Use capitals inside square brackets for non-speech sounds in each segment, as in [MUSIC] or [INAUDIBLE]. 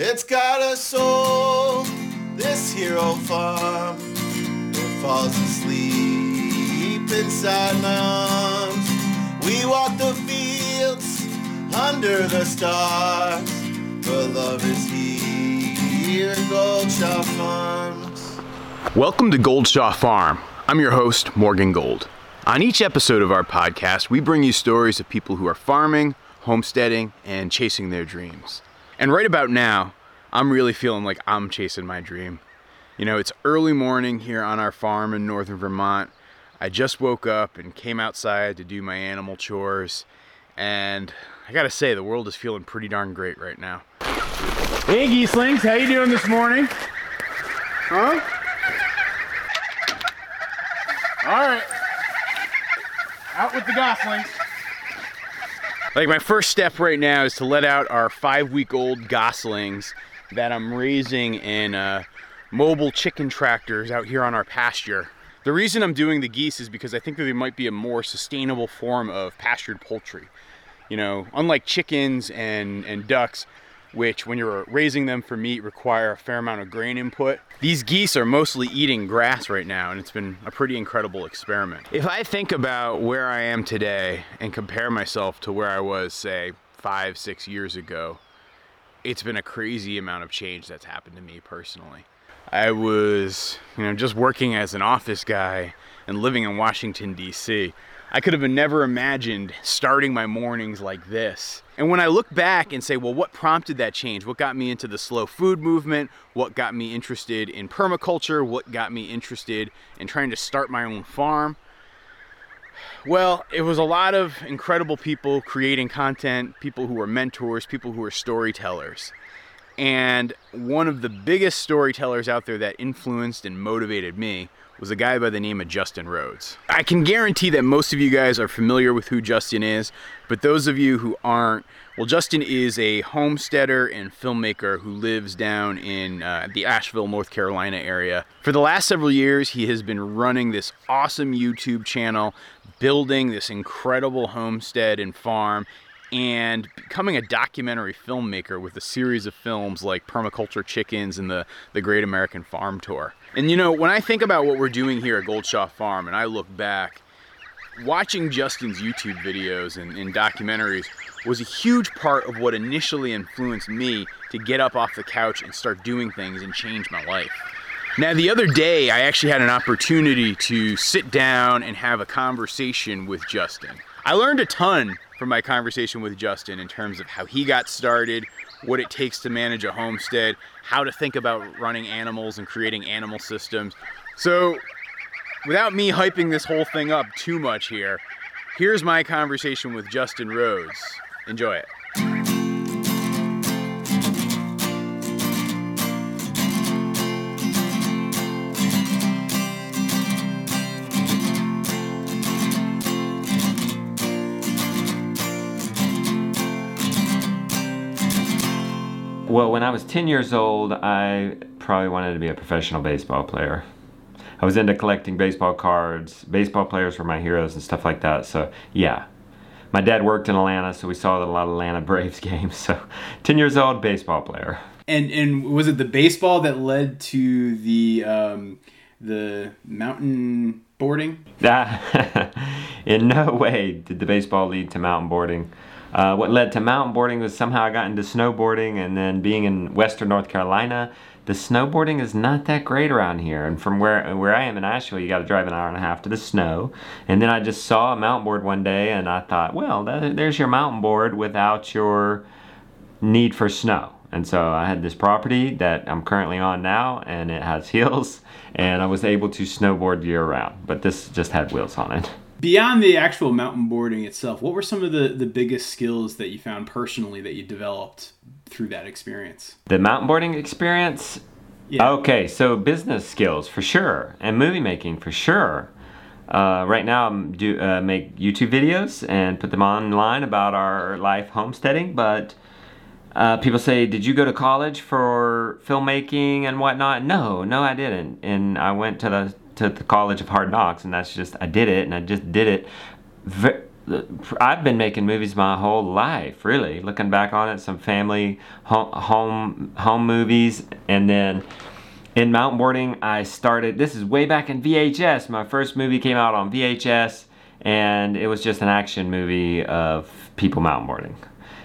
It's got a soul, this hero farm. It falls asleep inside my arms. We walk the fields under the stars. For love is here Gold Shaw Farms. Welcome to Gold Shaw Farm. I'm your host, Morgan Gold. On each episode of our podcast, we bring you stories of people who are farming, homesteading, and chasing their dreams. And right about now, I'm really feeling like I'm chasing my dream. You know, it's early morning here on our farm in northern Vermont. I just woke up and came outside to do my animal chores, and I gotta say, the world is feeling pretty darn great right now. Hey, geeslings, how you doing this morning? Huh? All right. Out with the goslings. Like my first step right now is to let out our five-week-old goslings that I'm raising in uh, mobile chicken tractors out here on our pasture. The reason I'm doing the geese is because I think that they might be a more sustainable form of pastured poultry. You know, unlike chickens and, and ducks, which when you're raising them for meat require a fair amount of grain input. These geese are mostly eating grass right now and it's been a pretty incredible experiment. If I think about where I am today and compare myself to where I was say five, six years ago, it's been a crazy amount of change that's happened to me personally. I was, you know, just working as an office guy and living in Washington, D.C. I could have never imagined starting my mornings like this. And when I look back and say, well, what prompted that change? What got me into the slow food movement? What got me interested in permaculture? What got me interested in trying to start my own farm? Well, it was a lot of incredible people creating content, people who were mentors, people who were storytellers. And one of the biggest storytellers out there that influenced and motivated me was a guy by the name of Justin Rhodes. I can guarantee that most of you guys are familiar with who Justin is, but those of you who aren't, well, Justin is a homesteader and filmmaker who lives down in uh, the Asheville, North Carolina area. For the last several years, he has been running this awesome YouTube channel, building this incredible homestead and farm and becoming a documentary filmmaker with a series of films like Permaculture Chickens and the, the Great American Farm Tour. And you know, when I think about what we're doing here at Gold Shaw Farm and I look back, watching Justin's YouTube videos and, and documentaries was a huge part of what initially influenced me to get up off the couch and start doing things and change my life. Now, the other day, I actually had an opportunity to sit down and have a conversation with Justin. I learned a ton from my conversation with Justin in terms of how he got started, what it takes to manage a homestead, how to think about running animals and creating animal systems. So, without me hyping this whole thing up too much here, here's my conversation with Justin Rhodes. Enjoy it. Well, when I was 10 years old, I probably wanted to be a professional baseball player. I was into collecting baseball cards. Baseball players were my heroes and stuff like that. So, yeah. My dad worked in Atlanta, so we saw a lot of Atlanta [LAUGHS] Braves games. So, 10 years old, baseball player. And and was it the baseball that led to the um, the mountain boarding? [LAUGHS] in no way did the baseball lead to mountain boarding. Uh, what led to mountain boarding was somehow I got into snowboarding, and then being in Western North Carolina, the snowboarding is not that great around here. And from where where I am in Asheville, you got to drive an hour and a half to the snow. And then I just saw a mountain board one day, and I thought, well, that, there's your mountain board without your need for snow. And so I had this property that I'm currently on now, and it has [LAUGHS] hills, and I was able to snowboard year round. But this just had wheels on it. Beyond the actual mountain boarding itself, what were some of the, the biggest skills that you found personally that you developed through that experience? The mountain boarding experience? Yeah. Okay, so business skills for sure, and movie making for sure. Uh, right now, I do uh, make YouTube videos and put them online about our life homesteading. But uh, people say, "Did you go to college for filmmaking and whatnot?" No, no, I didn't. And I went to the to the College of Hard Knocks, and that's just I did it, and I just did it. I've been making movies my whole life, really. Looking back on it, some family home home, movies, and then in mountain boarding, I started. This is way back in VHS. My first movie came out on VHS, and it was just an action movie of people mountain boarding.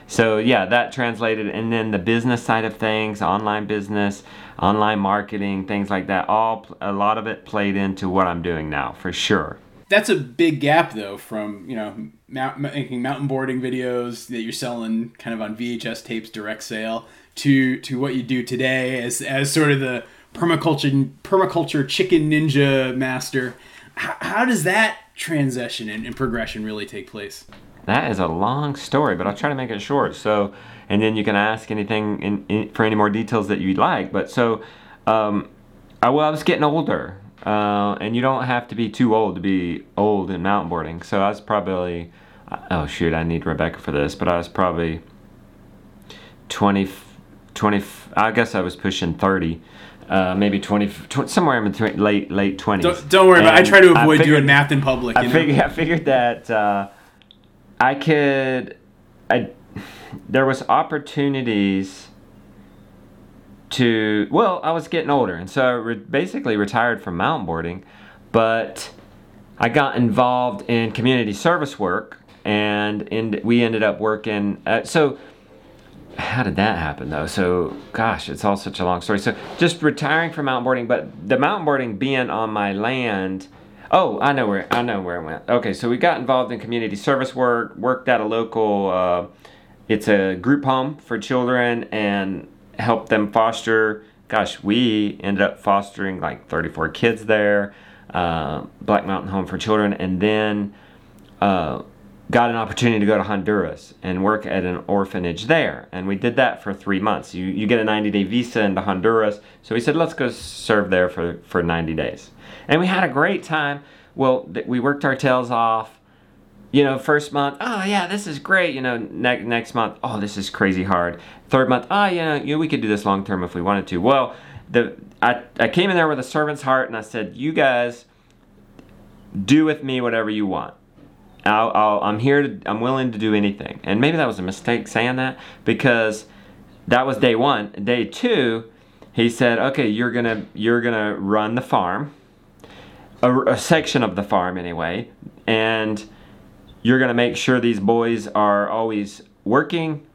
So yeah, that translated, and then the business side of things, online business, online marketing, things like that. All a lot of it played into what I'm doing now, for sure. That's a big gap though, from you know mount, making mountain boarding videos that you're selling kind of on VHS tapes, direct sale, to to what you do today as as sort of the permaculture permaculture chicken ninja master. How, how does that transition and, and progression really take place? That is a long story, but I'll try to make it short. So, and then you can ask anything in, in, for any more details that you'd like. But so, um, I, well, I was getting older, uh, and you don't have to be too old to be old in mountain boarding. So I was probably, oh shoot, I need Rebecca for this, but I was probably 20, 20 I guess I was pushing 30. Uh, maybe 20, 20, somewhere in between late late 20s. Don't, don't worry about it. I try to avoid figured, doing math in public. I, figured, [LAUGHS] I figured that uh, I could, I, there was opportunities to, well, I was getting older, and so I re- basically retired from mountain boarding, but I got involved in community service work, and in, we ended up working. Uh, so, how did that happen though? So, gosh, it's all such a long story. So, just retiring from mountain boarding, but the mountain boarding being on my land Oh, I know where I know where it went. Okay, so we got involved in community service work, worked at a local. Uh, it's a group home for children and helped them foster. Gosh, we ended up fostering like 34 kids there. Uh, Black Mountain Home for Children, and then uh, got an opportunity to go to Honduras and work at an orphanage there. And we did that for three months. You, you get a 90 day visa into Honduras. So we said, let's go serve there for, for 90 days. And we had a great time. Well, we worked our tails off. You know, first month, oh yeah, this is great. You know, ne- next month, oh, this is crazy hard. Third month, oh yeah, you know, we could do this long term if we wanted to. Well, the I, I came in there with a servant's heart and I said, you guys do with me whatever you want. I am here to, I'm willing to do anything. And maybe that was a mistake saying that because that was day one. Day two, he said, okay, you're gonna, you're gonna run the farm a, a section of the farm anyway, and you're to make sure these boys are always working,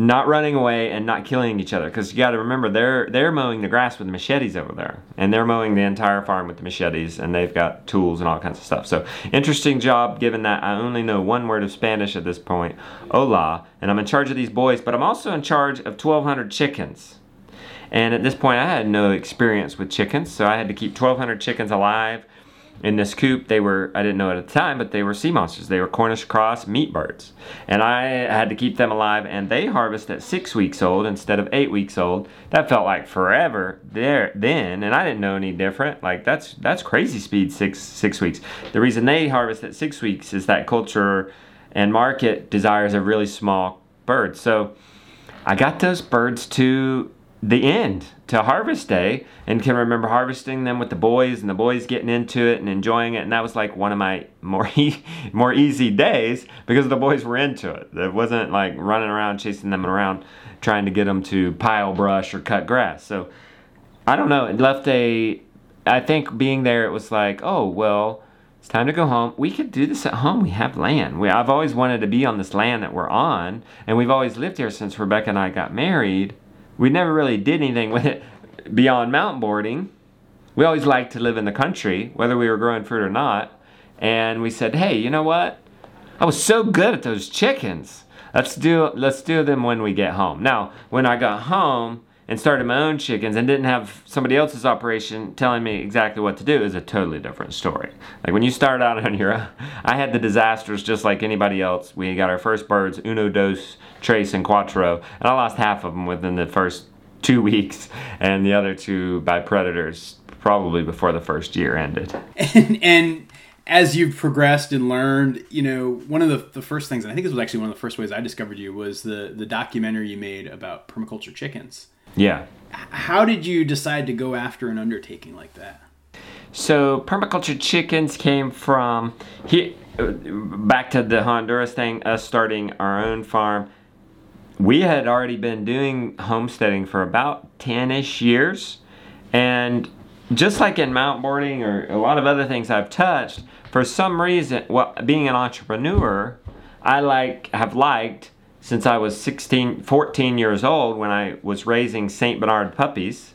not running away, and not killing each other. Because you got to remember, they're they're mowing the grass with machetes over there, and they're mowing the entire farm with the machetes, and they've got tools and all kinds of stuff. So interesting job, given that I only know one word of Spanish at this point, hola, and I'm in charge of these boys, but I'm also in charge of 1,200 chickens. And at this point, I had no experience with chickens, so I had to keep 1,200 chickens alive in this coop. They were, I didn't know at the time, but they were sea monsters. They were Cornish cross meat birds. And I had to keep them alive, and they harvest at six weeks old instead of eight weeks old. That felt like forever there then, and I didn't know any different. Like that's that's crazy speed, six six weeks. The reason they harvest at six weeks is that culture and market desires a really small bird. So I got those birds to the end to harvest day and can remember harvesting them with the boys and the boys getting into it and enjoying it and that was like one of my more [LAUGHS] e- more easy days because the boys were into it it wasn't like running around chasing them around trying to get them to pile brush or cut grass so i don't know it left a i think being there it was like oh well it's time to go home. We could do this at home. We have land. We, I've always wanted to be on this land that we're on, and we've always lived here since Rebecca and I got married we never really did anything with it beyond mountain boarding. We always liked to live in the country, whether we were growing fruit or not. And we said, hey, you know what? I was so good at those chickens. Let's do let's do them when we get home. Now, when I got home and started my own chickens and didn't have somebody else's operation telling me exactly what to do is a totally different story. Like when you start out [LAUGHS] on your own, I had the disasters just like anybody else. We got our first birds, uno, dos, tres, and cuatro, and I lost half of them within the first two [LAUGHS] weeks, and the other two by predators probably before the first year ended. And, and as you've progressed and learned, you know, one of the, the first things, I think this was actually one of the first ways I discovered you, was the, the documentary you made about permaculture chickens. Yeah. How did you decide to go after an undertaking like that? so permaculture chickens came from he, back to the Honduras thing, us starting our own farm. We had already been doing homesteading for about 10 ish years. And just like in mountboarding or a lot of other things I've touched, for some reason, well, being an entrepreneur, I like have liked since I was 16, 14 years old when I was raising Saint Bernard puppies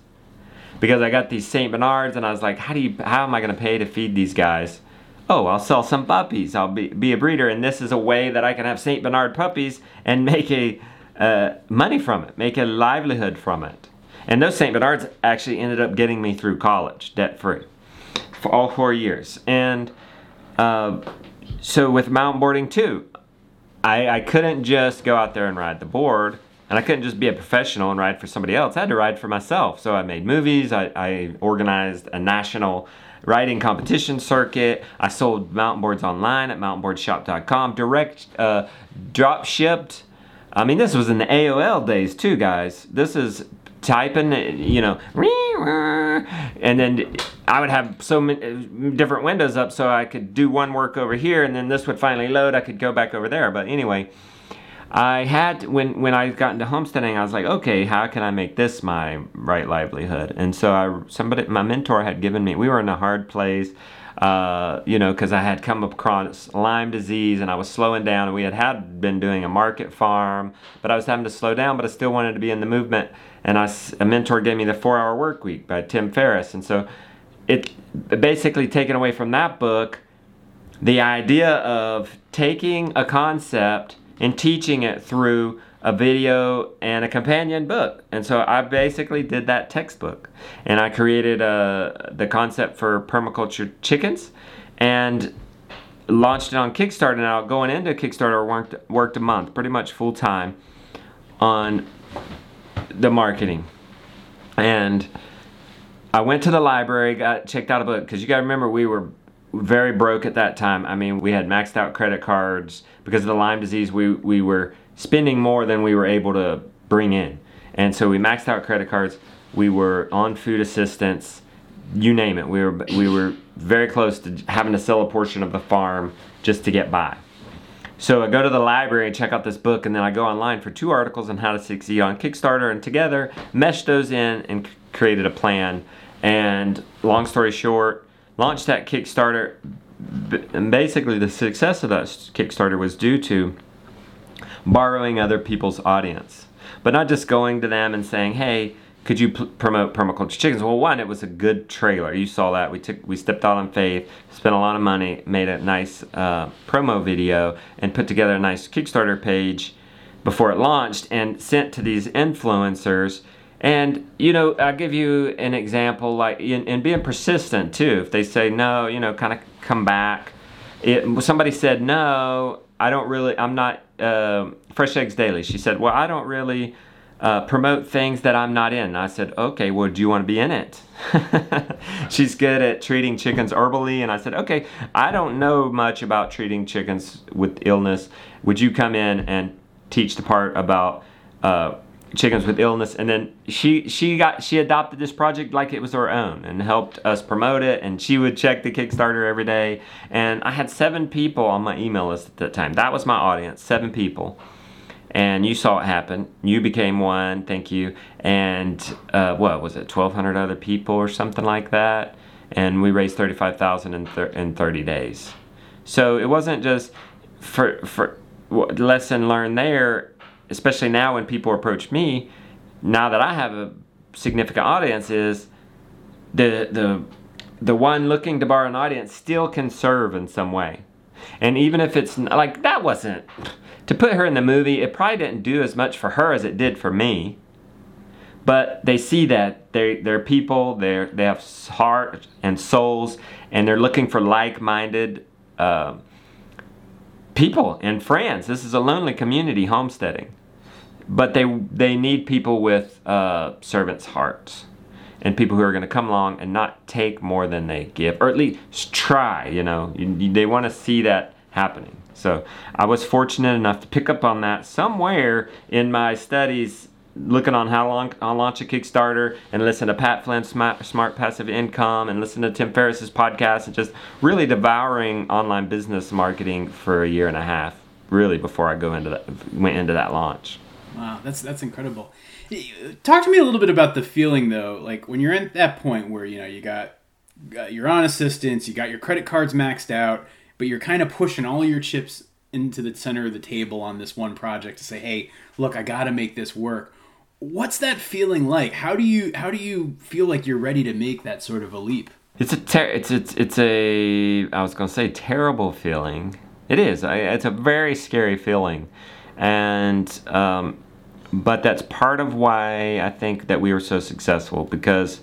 because I got these Saint Bernards and I was like, how do you, how am I going to pay to feed these guys? Oh, I'll sell some puppies. I'll be, be a breeder, and this is a way that I can have Saint Bernard puppies and make a uh, money from it, make a livelihood from it. And those St. Bernards actually ended up getting me through college debt free for all four years. And uh, so with mountain boarding too, I, I couldn't just go out there and ride the board. And I couldn't just be a professional and ride for somebody else. I had to ride for myself. So I made movies. I, I organized a national riding competition circuit. I sold mountain boards online at mountainboardshop.com. Direct uh, drop shipped. I mean, this was in the AOL days too, guys. This is typing, you know, and then I would have so many different windows up so I could do one work over here and then this would finally load. I could go back over there. But anyway, I had, when, when I got into homesteading, I was like, okay, how can I make this my right livelihood? And so I, somebody, my mentor had given me, we were in a hard place. Uh, you know, because I had come across Lyme disease and I was slowing down. And we had had been doing a market farm, but I was having to slow down. But I still wanted to be in the movement and I, a mentor gave me the Four Hour Work Week by Tim Ferriss, and so it basically taken away from that book the idea of taking a concept and teaching it through a video and a companion book. And so I basically did that textbook. And I created uh, the concept for permaculture chickens and launched it on Kickstarter. Now, going into Kickstarter, worked, worked a month, pretty much full time, on the marketing. And I went to the library, got checked out a book because you got to remember we were very broke at that time. I mean, we had maxed out credit cards because of the Lyme disease. We we were spending more than we were able to bring in, and so we maxed out credit cards. We were on food assistance, you name it. We were we were very close to having to sell a portion of the farm just to get by. So I go to the library and check out this book, and then I go online for two articles on how to succeed on Kickstarter, and together meshed those in and created a plan. And long story short, launched that Kickstarter. And basically, the success of that Kickstarter was due to borrowing other people's audience, but not just going to them and saying, "Hey." Could you promote permaculture chickens? Well, one, it was a good trailer. You saw that. We took, we stepped out on faith, spent a lot of money, made a nice uh, promo video, and put together a nice Kickstarter page before it launched, and sent to these influencers. And you know, I'll give you an example, like in, in being persistent too. If they say no, you know, kind of come back. It, somebody said no, I don't really. I'm not uh, Fresh Eggs Daily. She said, well, I don't really uh, promote things that I'm not in. I said, okay, well, do you want to be in it? [LAUGHS] She's good at treating chickens herbally. And I said, okay, I don't know much about treating chickens with illness. Would you come in and teach the part about uh, chickens with illness? And then she, she got, she adopted this project like it was her own and helped us promote it. And she would check the Kickstarter every day. And I had seven people on my email list at that time. That was my audience, seven people and you saw it happen. You became one, thank you. And uh, what was it, 1,200 other people or something like that? And we raised 35,000 in, thir- in 30 days. So it wasn't just for for lesson learned there, especially now when people approach me. Now that I have a significant audience, is the the the one looking to borrow an audience still can serve in some way. And even if it's like that wasn't to put her in the movie, it probably didn't do as much for her as it did for me. But they see that they they're people, they they have heart and souls, and they're looking for like-minded uh, people and friends. This is a lonely community, homesteading, but they they need people with uh, servants' hearts and people who are going to come along and not take more than they give, or at least try. You know, you, they want to see that happening. So I was fortunate enough to pick up on that somewhere in my studies looking on how long I'll launch a Kickstarter and listen to Pat Flynn's Smart, Smart Passive Income and listen to Tim Ferriss's podcast and just really devouring online business marketing for a year and a half. Really, before I go into that, went into that launch. Wow, that's that's incredible. Talk to me a little bit about the feeling though, like when you're at that point where you know you got, got you're on assistance, you got your credit cards maxed out, but you're kind of pushing all your chips into the center of the table on this one project to say, "Hey, look, I got to make this work." What's that feeling like? How do you how do you feel like you're ready to make that sort of a leap? It's a ter- it's it's it's a I was gonna say terrible feeling. It is. It's a very scary feeling, and um, but that's part of why I think that we were so successful because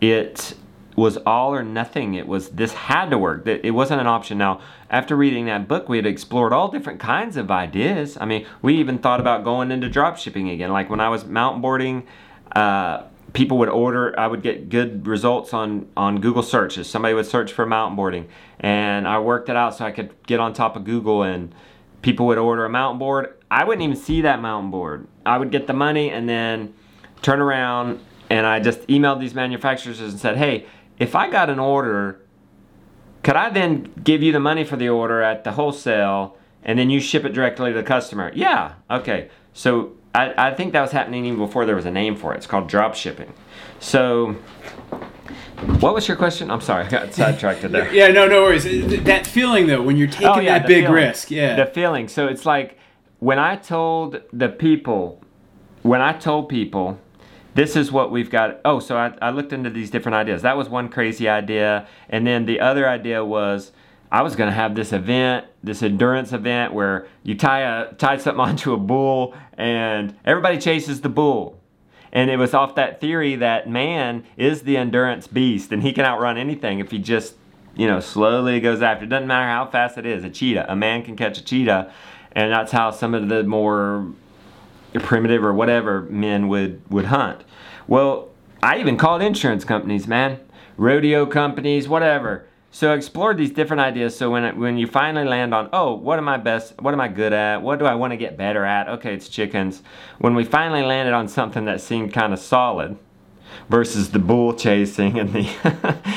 it was all or nothing. It was this had to work. It wasn't an option. Now, after reading that book, we had explored all different kinds of ideas. I mean, we even thought about going into drop shipping again. Like when I was mountain boarding, uh, people would order. I would get good results on on Google searches. Somebody would search for mountain boarding, and I worked it out so I could get on top of Google and people would order a mountain board. I wouldn't even see that mountain board. I would get the money and then turn around and I just emailed these manufacturers and said, hey, if I got an order, could I then give you the money for the order at the wholesale and then you ship it directly to the customer? Yeah, okay. So I, I think that was happening even before there was a name for it. It's called drop shipping. So what was your question? I'm sorry, I got sidetracked there. yeah, no, no worries. That feeling though, when you're taking oh, yeah, that big feeling. risk, yeah. The feeling. So it's like when I told the people, when I told people this is what we've got. Oh, so I, I looked into these different ideas. That was one crazy idea. And then the other idea was I was going to have this event, this endurance event where you tie a tie something [LAUGHS] onto a bull and everybody chases the bull. And it was off that theory that man is the endurance beast and he can outrun anything if he just, you know, slowly goes after. It doesn't matter how fast it is. A cheetah, a man can catch a cheetah, and that's how some of the more primitive or whatever men would would hunt. Well, I even called insurance companies, man, rodeo companies, whatever. So explore these different ideas. So when when you finally land on, oh, what am I best? What am I good at? What do I want to get better at? Okay, it's chickens. When we finally landed on something that seemed kind of solid, versus the bull chasing and the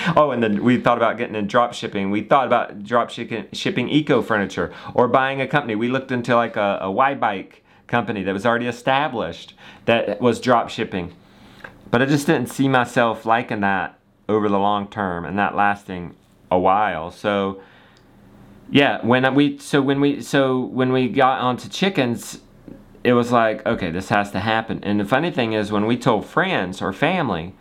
[LAUGHS] oh and then we thought about getting in drop shipping we thought about drop shipping, shipping eco furniture or buying a company we looked into like a, a y bike company that was already established that was drop shipping. But I just didn't see myself liking that over the long term and that lasting a while. So yeah, when we so when we so when we got onto chickens, it was like, okay, this has to happen. And the funny thing is when we told friends or family,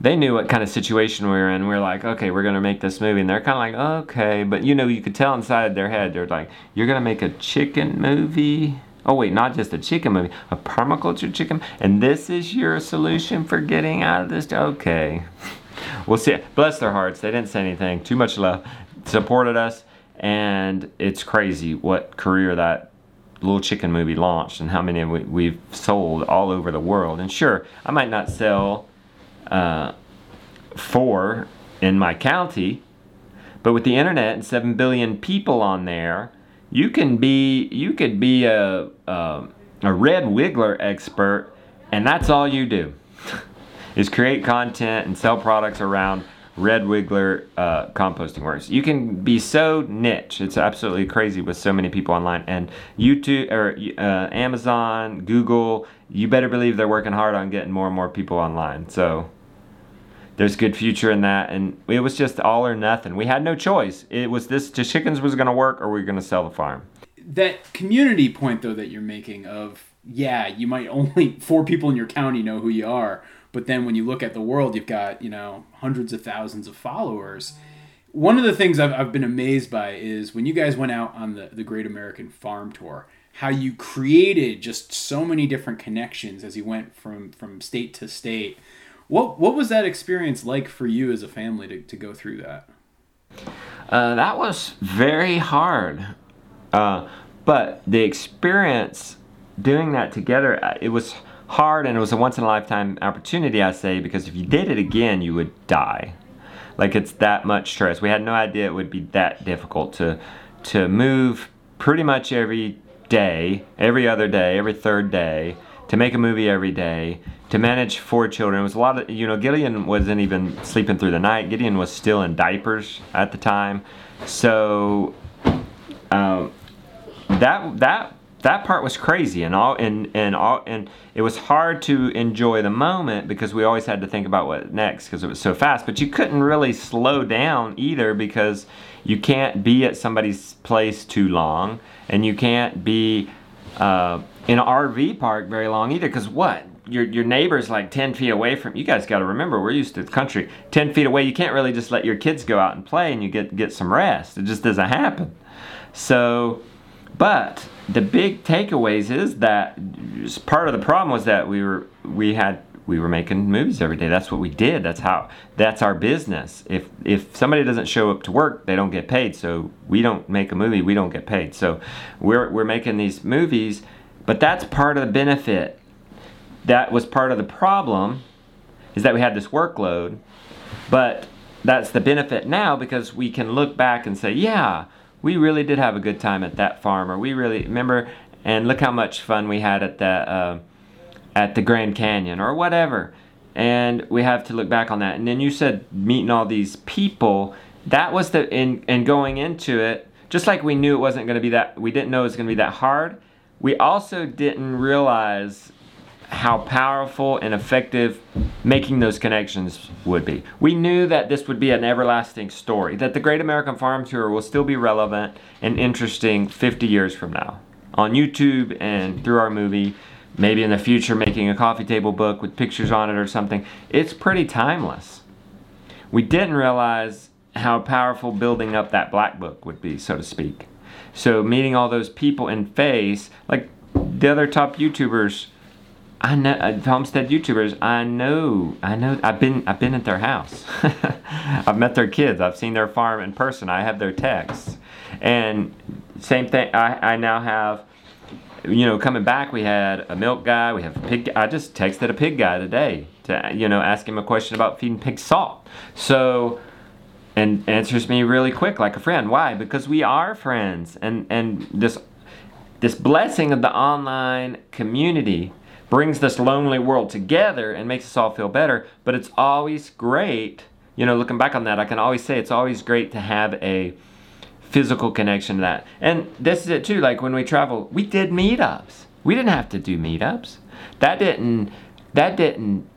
they knew what kind of situation we were in. We were like, okay, we're gonna make this movie, and they're kind of like, okay, but you know, you could tell inside their head, they're like, you're gonna make a chicken movie. Oh wait, not just a chicken movie, a permaculture chicken. And this is your solution for getting out of this? Okay. We'll see. Bless their hearts. They didn't say anything. Too much love. Supported us. And it's crazy what career that little chicken movie launched and how many we've sold all over the world. And sure, I might not sell uh, four in my county, but with the internet and 7 billion people on there, you can be you could be a a, a red wiggler expert and that's all you do [LAUGHS] is create content and sell products around red wiggler uh, composting works. You can be so niche it's absolutely crazy with so many people online and youtube or uh, amazon google you better believe they're working hard on getting more and more people online. So there's good future in that and it was just all or nothing. We had no choice. It was this the chickens was going to work or we are going to sell the farm. That community point though that you're making of yeah you might [LAUGHS] only four people in your county know who you are but then when you look at the world you've got you know hundreds of thousands of followers. One of the things I've, I've been amazed by is when you guys went out on the, the great american farm tour how you created just so many different connections as you went from from state to state. What what was that experience like for you as a family to, to go through that? Uh, that was very hard, uh, but the experience doing that together uh, it was hard and it was a once in a lifetime opportunity. I say because if you did it again, you would die. Like it's that much stress. We had no idea it would be that difficult to to move pretty much every day, every other day, every third day to make a movie every day, to manage four children. It was a lot of, you know, Gideon wasn't even sleeping through the night. Gideon was still in diapers at the time. So um, that, that, that part was crazy and all and and all and it was hard to enjoy the moment because we always had to think about what next because it was so fast but you couldn't really slow down either because you can't be at somebody's place too long and you can't be uh, in an RV park very long either because what? Your your neighbor's like 10 feet away from you guys got to remember we're used to the country. 10 feet away you can't really just let your kids go out and play and you get get some rest. It just doesn't happen. So but the big takeaways is that part of the problem was that we were we had we were making movies every day. That's what we did. That's how that's our business. If if somebody doesn't show up to work, they don't get paid. So we don't make a movie, we don't get paid. So we're we're making these movies, but that's part of the benefit. That was part of the problem is that we had this workload. But that's the benefit now because we can look back and say, yeah, we really did have a good time at that farm, or we really remember, and look how much fun we had at the uh, at the Grand Canyon, or whatever. And we have to look back on that. And then you said meeting all these people. That was the in and going into it. Just like we knew it wasn't going to be that, we didn't know it was going to be that hard. We also didn't realize how powerful and effective making those connections would be. We knew that this would be an everlasting story, that the Great American Farm Tour will still be relevant and interesting 50 years from now. On YouTube and through our movie, maybe in the future making a coffee table book with pictures on it or something. It's pretty timeless. We didn't realize how powerful building up that black book would be, so to speak. So meeting all those people in face, like the other top YouTubers I know uh, homestead YouTubers. I know, I know. I've been, I've been at their house. [LAUGHS] I've met their kids. I've seen their farm in person. I have their texts, and same thing. I, I now have, you know, coming back. We had a milk guy. We have a pig. I just texted a pig guy today to, you know, ask him a question about feeding pigs salt. So, and answers me really quick like a friend. Why? Because we are friends, and and this, this blessing of the online community brings this lonely world together and makes us all feel better. But it's always great, you know, looking back on that, I can always say it's always great to have a physical connection to that. And this is it too, like when we travel, we did meetups. We didn't have to do meetups. That didn't, that didn't,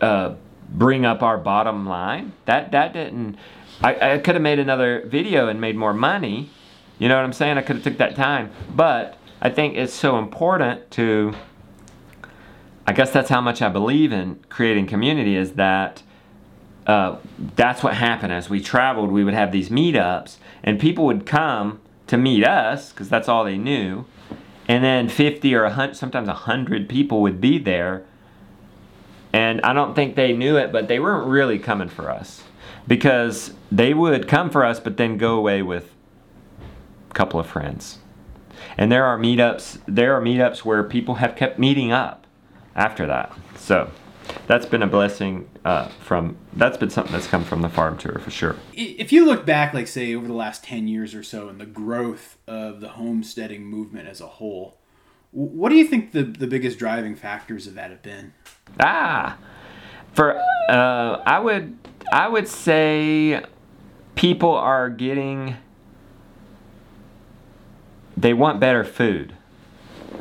uh, bring up our bottom line. That, that didn't, I, I could have made another video and made more money. You know what I'm saying? I could have took that time. But I think it's so important to I guess that's how much I believe in creating community is that uh, that's what happened as we traveled. We would have these meetups, and people would come to meet us because that's all they knew. And then 50 or 100, sometimes 100 people would be there. And I don't think they knew it, but they weren't really coming for us because they would come for us, but then go away with a couple of friends. And there are meetups, there are meetups where people have kept meeting up after that. So that's been a blessing uh, from that's been something that's come from the farm tour for sure. If you look back, like say over the last ten years or so, and the growth of the homesteading movement as a whole, what do you think the the biggest driving factors of that have been? Ah, for uh, I would I would say people are getting they want better food.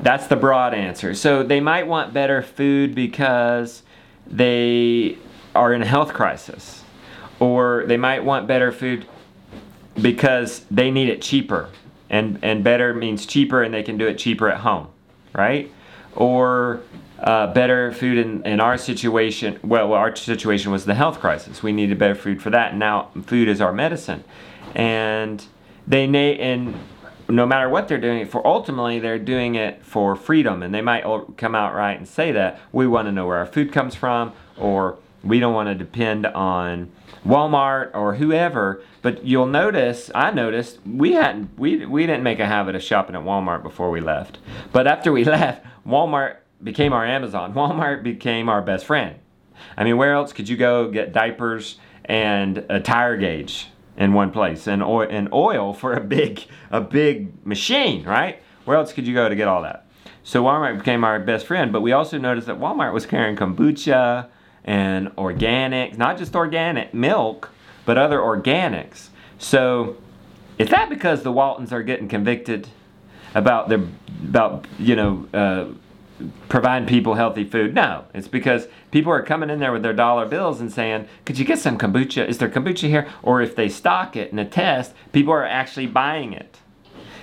That's the broad answer. So they might want better food because they are in a health crisis. Or they might want better food because they need it cheaper. And, and better means cheaper and they can do it cheaper at home, right? Or uh, better food in, in our situation. Well, our situation was the health crisis. We needed better food for that. Now food is our medicine. And they and no matter what they're doing it for, ultimately they're doing it for freedom. And they might come out right and say that we want to know where our food comes from, or we don't want to depend on Walmart or whoever. But you'll notice, I noticed, we hadn't, we, we didn't make a habit of shopping at Walmart before we left. But after we [LAUGHS] left, Walmart became our Amazon. [LAUGHS] Walmart became our best friend. I mean, where else could you go get diapers and a tire gauge? In one place and oil, and oil for a big a big machine, right? Where else could you go to get all that? So Walmart became our best friend, but we also noticed that Walmart was carrying kombucha and organic, not just organic milk, but other organics. So is that because the Waltons are getting convicted about their about you know uh, providing people healthy food? No, it's because people are coming in there with their dollar bills and saying, "Could you get some kombucha? Is there kombucha here?" Or if they stock it in a test, people are actually buying it,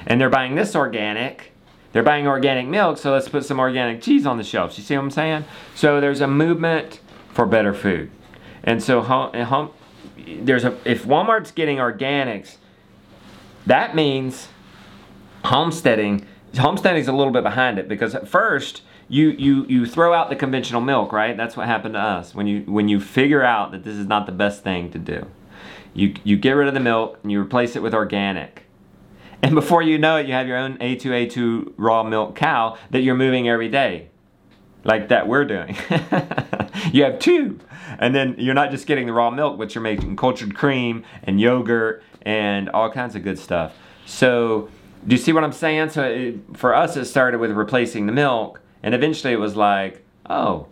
and they're buying this organic they're buying organic milk, so let's put some organic cheese on the shelves. You see what I'm saying? So there's a movement for better food. And so home, home, there's a if Walmart's getting organics, that means homesteading homesteading's a little bit behind it because at first you you you throw out the conventional milk, right? That's what happened to us. When you when you figure out that this is not the best thing to do. You you get rid of the milk and you replace it with organic. And before you know it, you have your own A2A2 raw milk cow that you're moving every day, like that we're doing. [LAUGHS] you have two. And then you're not just getting the raw milk, but you're making cultured cream and yogurt and all kinds of good stuff. So, do you see what I'm saying? So, it, for us, it started with replacing the milk, and eventually it was like, oh,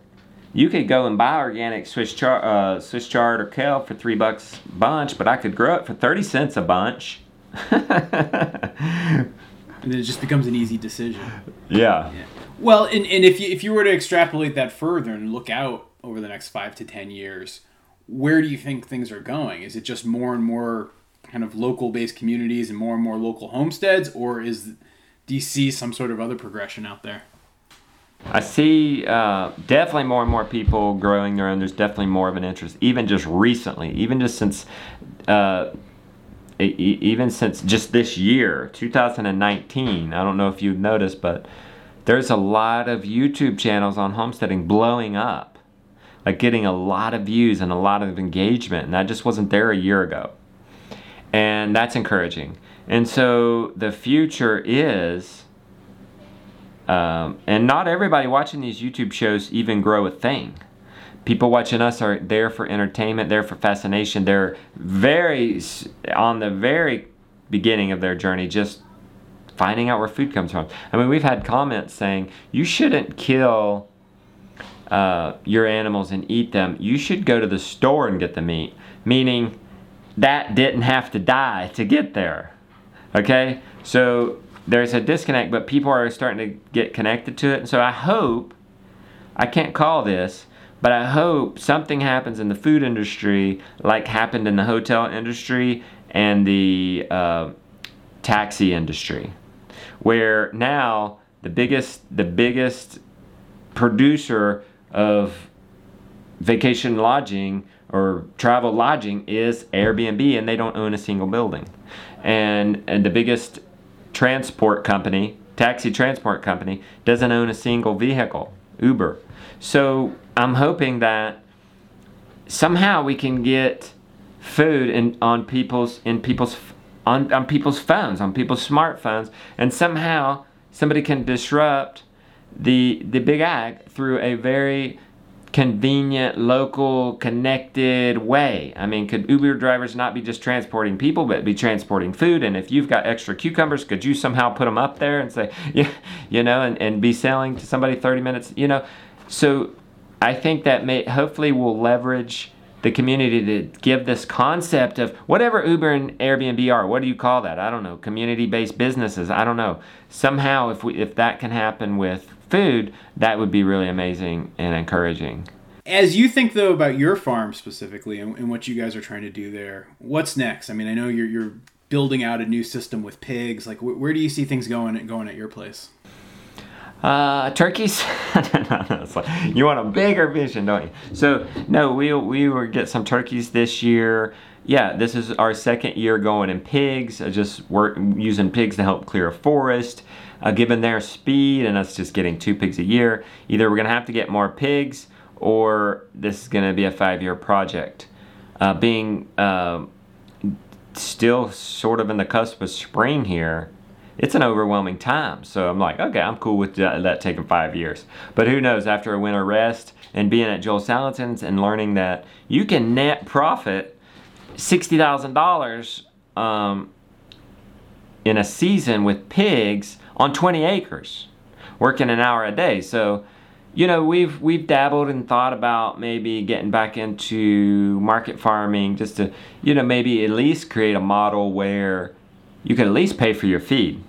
you could go and buy organic Swiss chard, uh, Swiss chard or kale for three bucks a bunch, but I could grow it for 30 cents a bunch [LAUGHS] and then it just becomes an easy decision. Yeah. yeah. Well, and, and if you if you were to extrapolate that further and look out over the next five to ten years, where do you think things are going? Is it just more and more kind of local based communities and more and more local homesteads, or is see some sort of other progression out there? I see uh, definitely more and more people growing their own. There's definitely more of an interest, even just recently, even just since uh, even since just this year, 2019. I don't know if you've noticed, but there's a lot of YouTube channels on homesteading blowing up, like getting a lot of views and a lot of engagement, and that just wasn't there a year ago. And that's encouraging. And so the future is, um, and not everybody watching these YouTube shows even grow a thing people watching us are there for entertainment, there for fascination. They're very on the very beginning of their journey, just finding out where food comes from. I mean, we've had comments saying you shouldn't kill uh, your animals and eat them. You should go to the store and get the meat, meaning that didn't have to die to get there. Okay, so there's a disconnect, but people are starting to get connected to it, and so I hope. I can't call this, but I hope something happens in the food industry, like happened in the hotel industry and the uh, taxi industry, where now the biggest the biggest producer of vacation lodging or travel lodging is Airbnb, and they don't own a single building. And and the biggest transport company, taxi transport company, doesn't own a single vehicle, Uber. So I'm hoping that somehow we can get food in on people's in people's on, on people's phones, on people's smartphones, and somehow somebody can disrupt the the big ag through a very convenient, local, connected way. I mean, could Uber drivers not be just transporting people, but be transporting food? And if you've got extra cucumbers, could you somehow put them up there and say, [LAUGHS] yeah, you know, and, and be selling to somebody 30 minutes, you know? So I think that may hopefully will leverage the community to give this concept of whatever Uber and Airbnb are. What do you call that? I don't know. Community-based businesses. I don't know. Somehow, if we if that can happen with food, that would be really amazing and encouraging. As you think though about your farm specifically and, and what you guys are trying to do there, what's next? I mean, I know you're you're building out a new system with pigs. Like, wh- where do you see things going going at your place? Uh, turkeys? [LAUGHS] like, you want a bigger vision, don't you? So, no, we, we will get some turkeys this year. Yeah, this is our second year going in pigs, uh, just work, using pigs to help clear a forest. Uh, given their speed and us just getting two pigs a year, either we're going to have to get more pigs or this is going to be a five year project. Uh, being uh, still sort of in the cusp of spring here, it's an overwhelming time. So I'm like, okay, I'm cool with that, taking five years. But who knows, after a winter rest and being at Joel Salatin's and learning that you can net profit $60,000 um, in a season with pigs on 20 acres. working an hour a day. So, you know, we've we've dabbled and thought about maybe getting back into market farming just to, you know, maybe at least create a model where you can at least pay for your feed.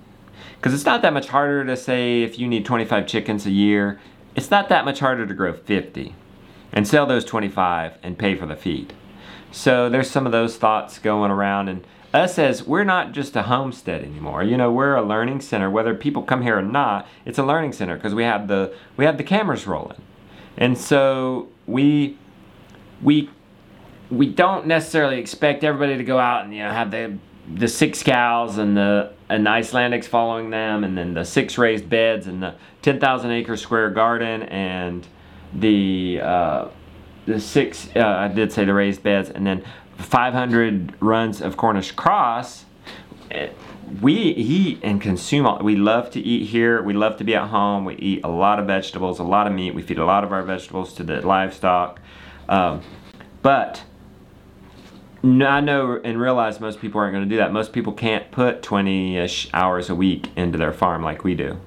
Because it's not that much harder to say if you need 25 chickens a year, it's not that much harder to grow 50 and sell those 25 and pay for the feed. So there's some of those thoughts going around and us as we're not just a homestead anymore. You know, we're a learning center. Whether people come here or not, it's a learning center because we have the we have the cameras rolling, and so we we we don't necessarily expect everybody to go out and you know have the the six cows and the and the Icelandics following them, and then the six raised beds and the ten thousand acre square garden and the uh, the six uh, I did say the raised beds, and then 500 runs of Cornish cross. We eat and consume. All, we love to eat here. We love to be at home. We eat a lot of vegetables, a lot of meat. We feed a lot of our vegetables to the livestock. Um, but I know and realize most people aren't going to do that. Most people can't put 20 ish hours a week into their farm like we do.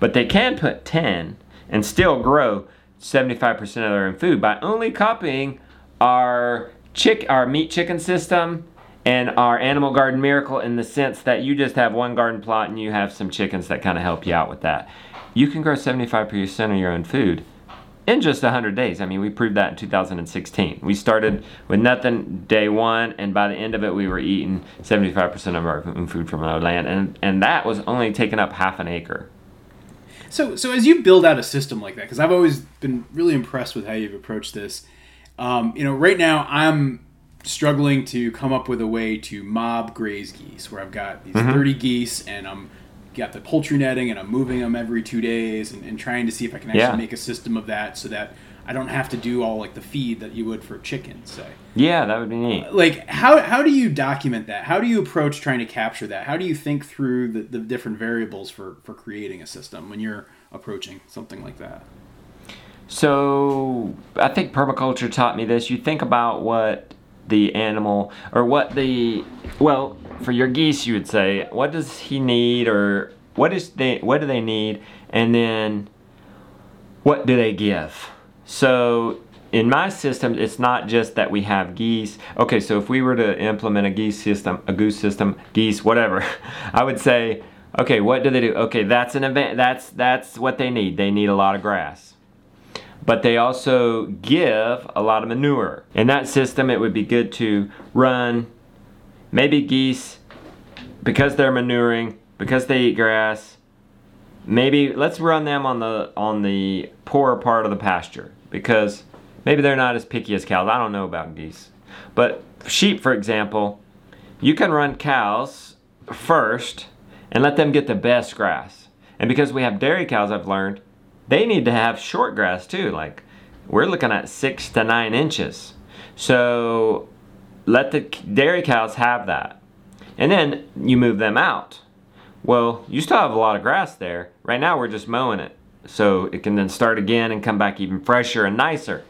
But they can put 10 and still grow 75% of their own food by only copying our chick our meat chicken system and our animal garden miracle in the sense that you just have one garden plot and you have some chickens that kind of help you out with that. You can grow 75% of your own food in just 100 days. I mean, we proved that in 2016. We started with nothing day one, and by the end of it, we were eating 75% of our food from our land, and, and that was only taking up half an acre. So, so as you build out a system like that, because I've always been really impressed with how you've approached this. Um, you know, right now I'm struggling to come up with a way to mob graze geese, where I've got these mm-hmm. 30 geese and I'm got the poultry netting and I'm moving them every two days and, and trying to see if I can actually yeah. make a system of that so that I don't have to do all like the feed that you would for chickens, say. Yeah, that would be neat. Uh, like, how, how do you document that? How do you approach trying to capture that? How do you think through the, the different variables for, for creating a system when you're approaching something like that? So I think permaculture taught me this. You think about what the animal or what the well for your geese you would say what does he need or what is they what do they need? And then what do they give? So in my system it's not just that we have geese. Okay so if we were to implement a geese system a goose system geese whatever [LAUGHS] i would say okay what do they do? Okay that's an event that's that's what they need. They need a lot of grass. But they also give a lot of manure. In that system, it would be good to run maybe geese because they're manuring, because they eat grass. Maybe let's run them on the on the poorer part of the pasture because maybe they're not as picky as cows. I don't know about geese. But sheep, for example, you can run cows first and let them get the best grass. And because we have dairy cows, I've learned they need to have short grass too. Like we're looking at six to nine inches. So let the dairy cows have that. And then you move them out. Well, you still have a lot of grass there. Right now we're just mowing it. So it can then start again and come back even fresher and nicer.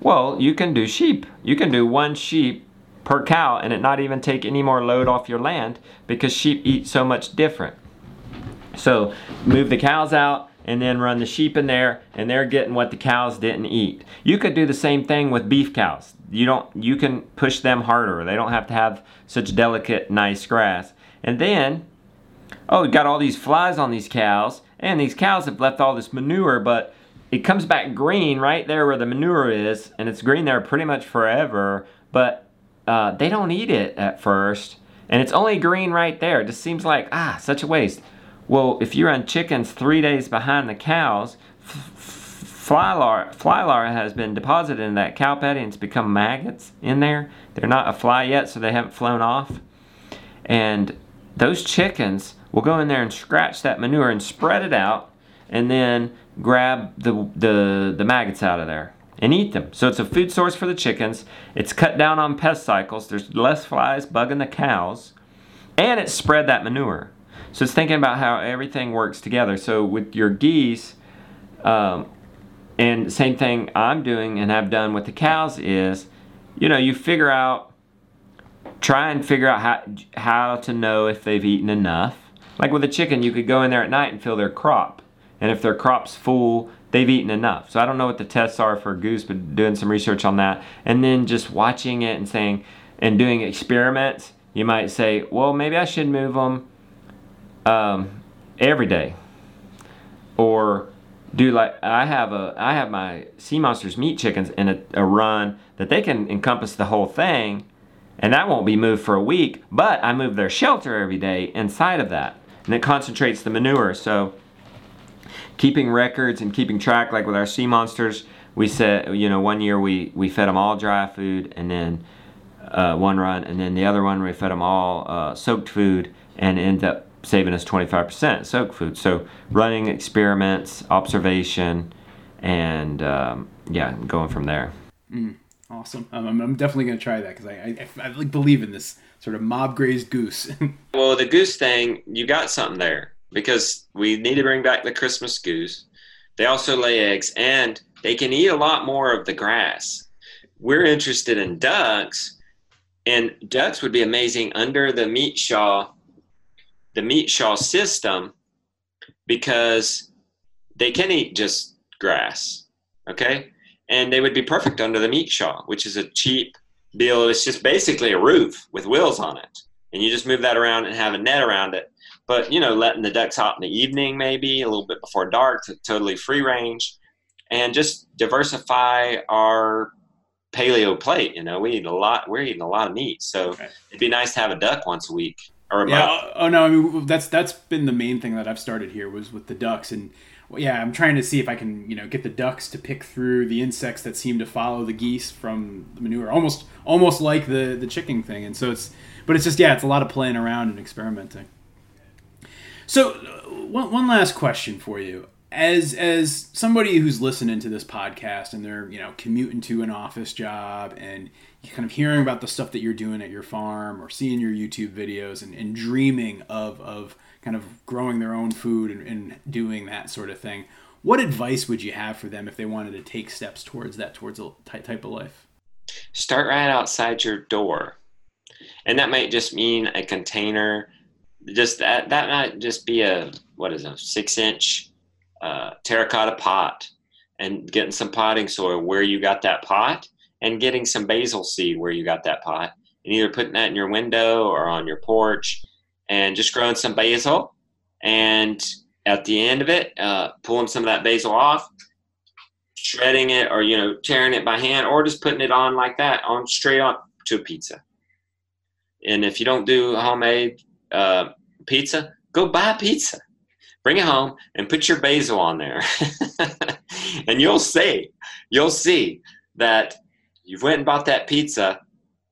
Well, you can do sheep. You can do one sheep per cow and it not even take any more load off your land because sheep eat so much different. So move the cows out, and then run the sheep in there and they're getting what the cows didn't eat. You could do the same thing with beef cows. You don't you can push them harder. They don't have to have such delicate nice grass. And then oh, we got all these flies on these cows and these cows have left all this manure but it comes back green right there where the manure is and it's green there pretty much forever but uh, they don't eat it at first and it's only green right there. It just seems like ah such a waste. Well, if you run chickens three days behind the cows, fly larvae, fly larvae has been deposited in that cow patty and it's become maggots in there. They're not a fly yet, so they haven't flown off. And those chickens will go in there and scratch that manure and spread it out and then grab the, the, the maggots out of there and eat them. So it's a food source for the chickens. It's cut down on pest cycles. There's less flies bugging the cows. And it spread that manure. So it's thinking about how everything works together. So with your geese, um, and same thing I'm doing and have done with the cows is, you know, you figure out, try and figure out how how to know if they've eaten enough. Like with a chicken, you could go in there at night and fill their crop, And if their crop's full, they've eaten enough. So I don't know what the tests are for goose, but doing some research on that. And then just watching it and saying, and doing experiments, you might say, well, maybe I should move them um, every day. Or do like I have a I have my sea monsters meat chickens in a, a run that they can encompass the whole thing and that won't be moved for a week, but I move their shelter every day inside of that. And it concentrates the manure. So keeping records and keeping track, like with our sea monsters, we said, you know, one year we, we fed them all dry food and then uh, one run, and then the other one we fed them all uh, soaked food and ended up saving us 25% soak food. So running experiments, observation, and um, yeah, going from there. Mm. Awesome. Um, I'm, I'm definitely going to try that because I, I, I, like believe in this sort of mob grazed goose. [LAUGHS] well, the goose thing, you got something there because we need to bring back the Christmas goose. They also lay eggs and they can eat a lot more of the grass. We're interested in ducks, and ducks would be amazing under the meat shaw, the meat shaw system, because they can eat just grass. Okay, and they would be perfect under the meat shaw, which is a cheap deal. It's just basically a roof with wheels on it, and you just move that around and have a net around it. But you know, letting the ducks out in the evening, maybe a little bit before dark, to totally free range, and just diversify our paleo plate. You know, we eat a lot. We're eating a lot of meat, so okay. it'd be nice to have a duck once a week. Yeah. Month. Oh no, I mean that's that's been the main thing that I've started here was with the ducks and yeah, I'm trying to see if I can, you know, get the ducks to pick through the insects that seem to follow the geese from the manure, almost, almost like the the chicken thing. And so it's, but it's just yeah, it's a lot of playing around and experimenting. So, uh, one, one last question for you, as as somebody who's listening to this podcast and they're you know commuting to an office job and kind of hearing about the stuff that you're doing at your farm or seeing your YouTube videos and, and dreaming of of kind of growing their own food and, and doing that sort of thing. What advice would you have for them if they wanted to take steps towards that, towards a type of life? Start right outside your door. And that might just mean a container. Just that, that might just be a, what is it, six inch uh, terracotta pot and getting some potting soil where you got that pot and getting some basil seed where you got that pot and either putting that in your window or on your porch and just growing some basil. And at the end of it, uh, pulling some of that basil off, shredding it, or you know, tearing it by hand, or just putting it on like that on straight on to a pizza. And if you don't do homemade uh, pizza, go buy pizza. Bring it home and put your basil on there, [LAUGHS] and you'll see, you'll see that you've went and bought that pizza,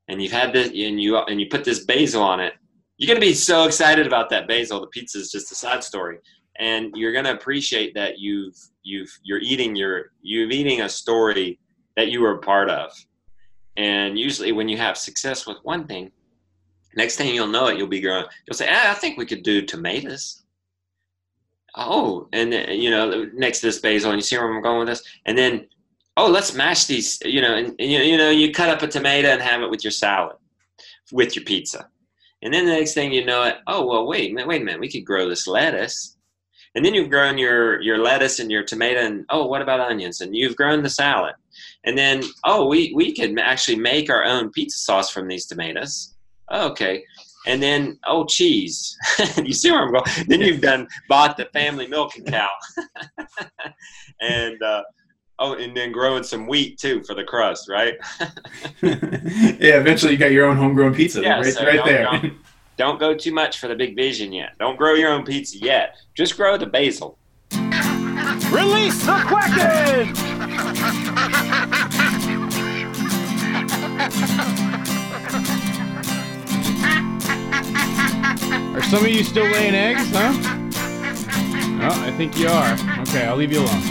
and you've had this, and you and you put this basil on it, you're going to be so excited about that basil. The pizza is just a side story, and you're going to appreciate that you've you've you're eating your you're eating a story that you were a part of. And usually, when you have success with one thing, next thing you'll know it, you'll be growing. You'll say, ah, "I think we could do tomatoes." Oh, and then, you know, next to this basil, and you see where I'm going with this, and then, oh, let's mash these. You know, and, and you know, you cut up a tomato and have it with your salad, with your pizza and then the next thing you know it, oh well wait, wait a minute, we could grow this lettuce. And then you've grown your, your lettuce and your tomato and oh what about onions? And you've grown the salad. And then oh we, we could actually make our own pizza sauce from these tomatoes. Okay. And then oh cheese. [LAUGHS] you see where I'm going? Then you've done bought the family milking cow. [LAUGHS] and uh, Oh, and then growing some wheat too for the crust, right? [LAUGHS] yeah, eventually you got your own homegrown pizza yeah, right, so right don't, there. Don't, don't go too much for the big vision yet. Don't grow your own pizza yet. Just grow the basil. Release the Kraken! Are some of you still laying eggs, huh? Oh, I think you are. Okay, I'll leave you alone.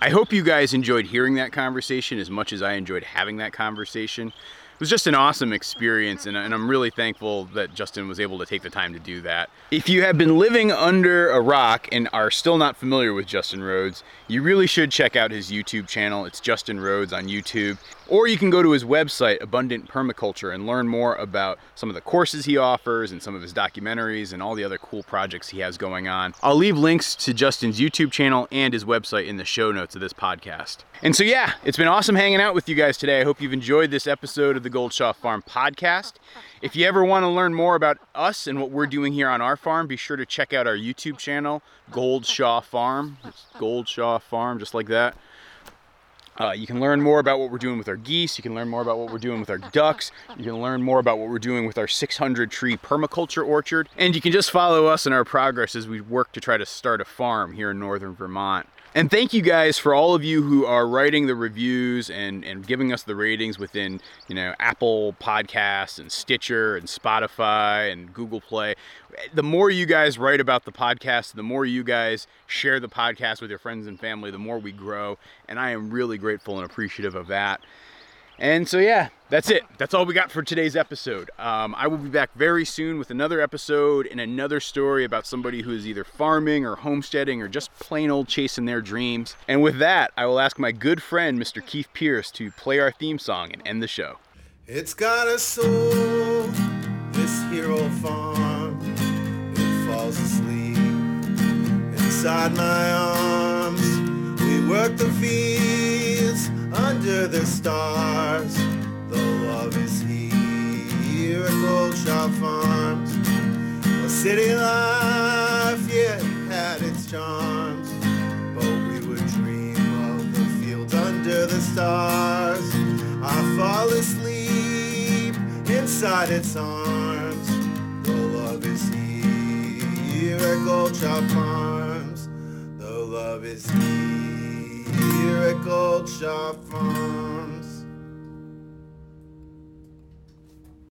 I hope you guys enjoyed hearing that conversation as much as I enjoyed having that conversation. It was just an awesome experience, and, I'm really thankful that Justin was able to take the time to do that. If you have been living under a rock and are still not familiar with Justin Rhodes, you really should check out his YouTube channel. It's Justin Rhodes on YouTube. Or you can go to his website, Abundant Permaculture, and learn more about some of the courses he offers and some of his documentaries and all the other cool projects he has going on. I'll leave links to Justin's YouTube channel and his website in the show notes of this podcast. And so, yeah, it's been awesome hanging out with you guys today. I hope you've enjoyed this episode of the Gold Shaw Farm podcast. If you ever want to learn more about us and what we're doing here on our farm, be sure to check out our YouTube channel, Gold Shaw Farm. It's Gold Shaw Farm, just like that. Uh, you can learn more about what we're doing with our geese. You can learn more about what we're doing with our ducks. You can learn more about what we're doing with our 600 tree permaculture orchard. And you can just follow us in our progress as we work to try to start a farm here in northern Vermont. And thank you guys for all of you who are writing the reviews and, and giving us the ratings within, you know, Apple Podcasts and Stitcher and Spotify and Google Play. The more you guys write about the podcast, the more you guys share the podcast with your friends and family, the more we grow. And I am really grateful and appreciative of that. And so, yeah, that's it. That's all we got for today's episode. Um, I will be back very soon with another episode and another story about somebody who is either farming or homesteading or just plain old chasing their dreams. And with that, I will ask my good friend, Mr. Keith Pierce, to play our theme song and end the show. It's got a soul, this hero farm. It falls asleep inside my arms. We work the fields under the stars. The love is here at Gold Shaw Farms. Well, city life, yeah, had its charms. But we would dream of the fields under the stars. I fall asleep inside its arms. The love is here at Gold Shaw Farms. The love is here at Gold Shaw Farms.